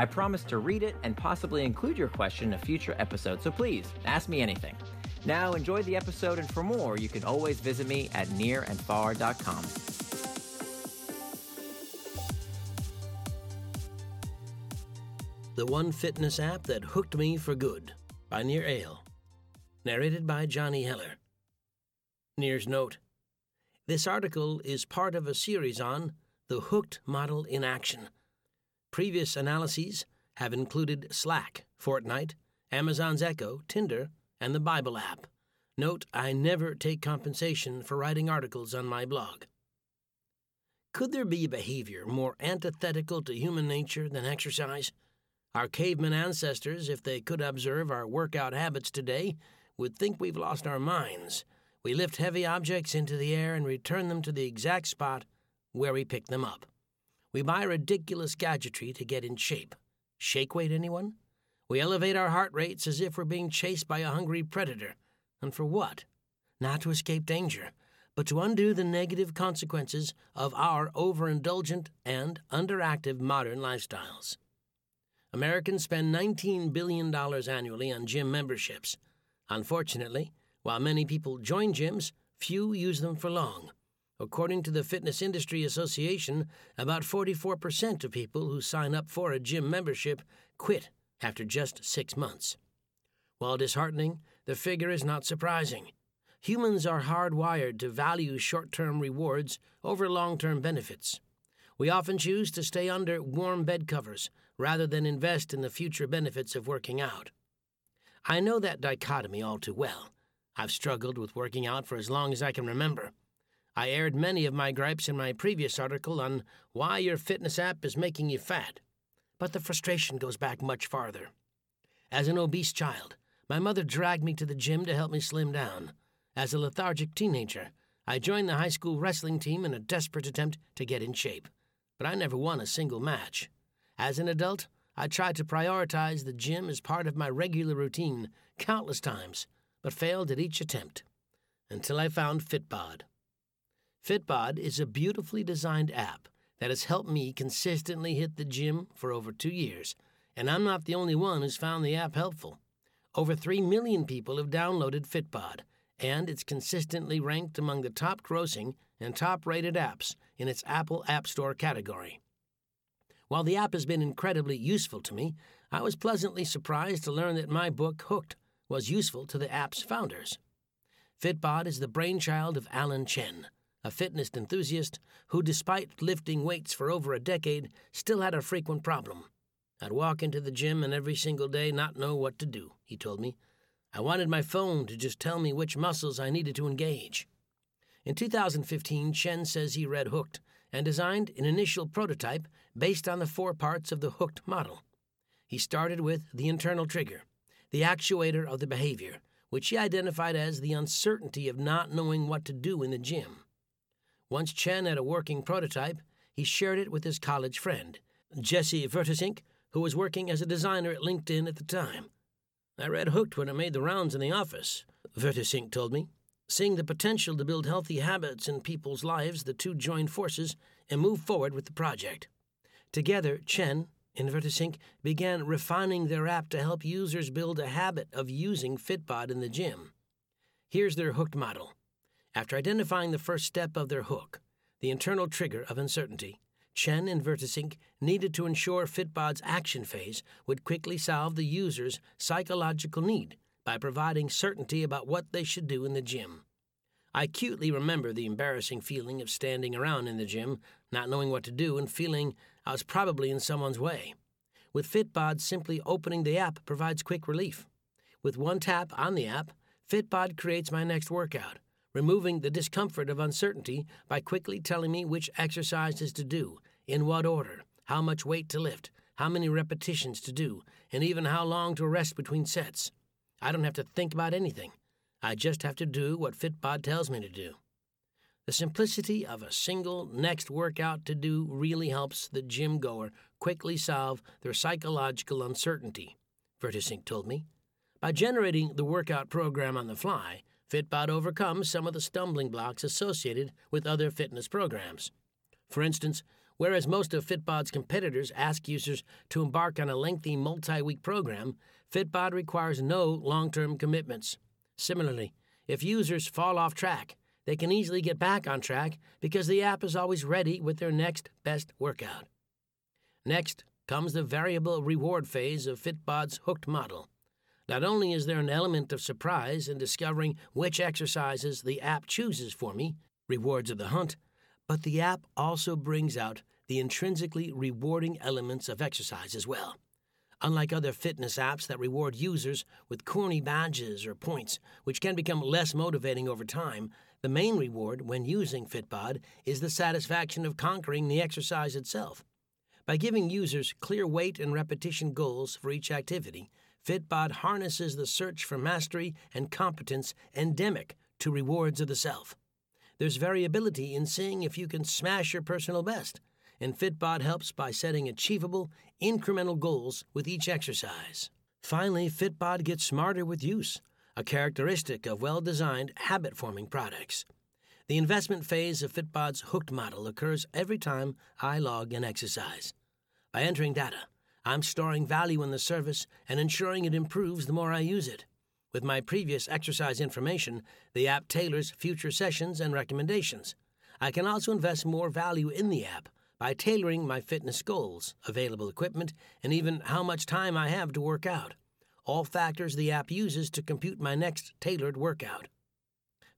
I promise to read it and possibly include your question in a future episode, so please ask me anything. Now, enjoy the episode, and for more, you can always visit me at nirandfar.com. The One Fitness App That Hooked Me for Good by Nir Eyal. Narrated by Johnny Heller. Nir's note This article is part of a series on the Hooked Model in Action Previous analyses have included Slack, Fortnite, Amazon's Echo, Tinder, and the Bible app. Note I never take compensation for writing articles on my blog. Could there be a behavior more antithetical to human nature than exercise? Our caveman ancestors, if they could observe our workout habits today, would think we've lost our minds. We lift heavy objects into the air and return them to the exact spot where we picked them up. We buy ridiculous gadgetry to get in shape. Shake weight, anyone? We elevate our heart rates as if we're being chased by a hungry predator. And for what? Not to escape danger, but to undo the negative consequences of our overindulgent and underactive modern lifestyles. Americans spend $19 billion annually on gym memberships. Unfortunately, while many people join gyms, few use them for long. According to the Fitness Industry Association, about 44% of people who sign up for a gym membership quit after just six months. While disheartening, the figure is not surprising. Humans are hardwired to value short term rewards over long term benefits. We often choose to stay under warm bed covers rather than invest in the future benefits of working out. I know that dichotomy all too well. I've struggled with working out for as long as I can remember. I aired many of my gripes in my previous article on why your fitness app is making you fat, but the frustration goes back much farther. As an obese child, my mother dragged me to the gym to help me slim down. As a lethargic teenager, I joined the high school wrestling team in a desperate attempt to get in shape, but I never won a single match. As an adult, I tried to prioritize the gym as part of my regular routine countless times, but failed at each attempt. Until I found Fitbod. Fitbod is a beautifully designed app that has helped me consistently hit the gym for over two years, and I'm not the only one who's found the app helpful. Over 3 million people have downloaded Fitbod, and it's consistently ranked among the top grossing and top rated apps in its Apple App Store category. While the app has been incredibly useful to me, I was pleasantly surprised to learn that my book, Hooked, was useful to the app's founders. Fitbod is the brainchild of Alan Chen a fitness enthusiast who, despite lifting weights for over a decade, still had a frequent problem. I'd walk into the gym and every single day not know what to do, he told me. I wanted my phone to just tell me which muscles I needed to engage. In 2015, Chen says he read Hooked and designed an initial prototype based on the four parts of the Hooked model. He started with the internal trigger, the actuator of the behavior, which he identified as the uncertainty of not knowing what to do in the gym. Once Chen had a working prototype, he shared it with his college friend, Jesse Vertesink, who was working as a designer at LinkedIn at the time. I read Hooked when it made the rounds in the office, Vertesink told me. Seeing the potential to build healthy habits in people's lives, the two joined forces and moved forward with the project. Together, Chen and Vertesink began refining their app to help users build a habit of using Fitbod in the gym. Here's their Hooked model. After identifying the first step of their hook, the internal trigger of uncertainty, Chen and Vertesink needed to ensure Fitbod's action phase would quickly solve the user's psychological need by providing certainty about what they should do in the gym. I acutely remember the embarrassing feeling of standing around in the gym, not knowing what to do, and feeling I was probably in someone's way. With Fitbod, simply opening the app provides quick relief. With one tap on the app, Fitbod creates my next workout removing the discomfort of uncertainty by quickly telling me which exercises to do, in what order, how much weight to lift, how many repetitions to do, and even how long to rest between sets. I don't have to think about anything. I just have to do what Fitbod tells me to do. The simplicity of a single next workout to do really helps the gym goer quickly solve their psychological uncertainty, Vertesink told me. By generating the workout program on the fly, Fitbod overcomes some of the stumbling blocks associated with other fitness programs. For instance, whereas most of Fitbod's competitors ask users to embark on a lengthy multi week program, Fitbod requires no long term commitments. Similarly, if users fall off track, they can easily get back on track because the app is always ready with their next best workout. Next comes the variable reward phase of Fitbod's hooked model. Not only is there an element of surprise in discovering which exercises the app chooses for me, rewards of the hunt, but the app also brings out the intrinsically rewarding elements of exercise as well. Unlike other fitness apps that reward users with corny badges or points, which can become less motivating over time, the main reward when using Fitbod is the satisfaction of conquering the exercise itself. By giving users clear weight and repetition goals for each activity, Fitbod harnesses the search for mastery and competence endemic to rewards of the self. There's variability in seeing if you can smash your personal best, and Fitbod helps by setting achievable, incremental goals with each exercise. Finally, Fitbod gets smarter with use a characteristic of well designed habit forming products. The investment phase of Fitbod's hooked model occurs every time I log an exercise. By entering data, I'm storing value in the service and ensuring it improves the more I use it. With my previous exercise information, the app tailors future sessions and recommendations. I can also invest more value in the app by tailoring my fitness goals, available equipment, and even how much time I have to work out all factors the app uses to compute my next tailored workout.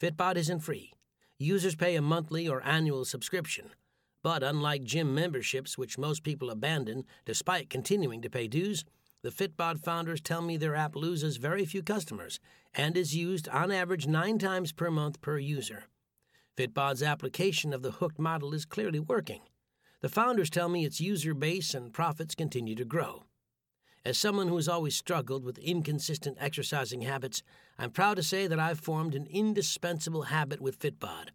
Fitbod isn't free. Users pay a monthly or annual subscription. But unlike gym memberships, which most people abandon despite continuing to pay dues, the Fitbod founders tell me their app loses very few customers and is used on average nine times per month per user. Fitbod's application of the hooked model is clearly working. The founders tell me its user base and profits continue to grow. As someone who has always struggled with inconsistent exercising habits, I'm proud to say that I've formed an indispensable habit with Fitbod.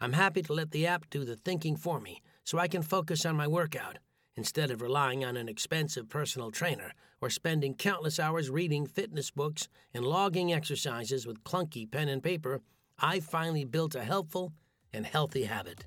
I'm happy to let the app do the thinking for me so I can focus on my workout instead of relying on an expensive personal trainer or spending countless hours reading fitness books and logging exercises with clunky pen and paper. I finally built a helpful and healthy habit.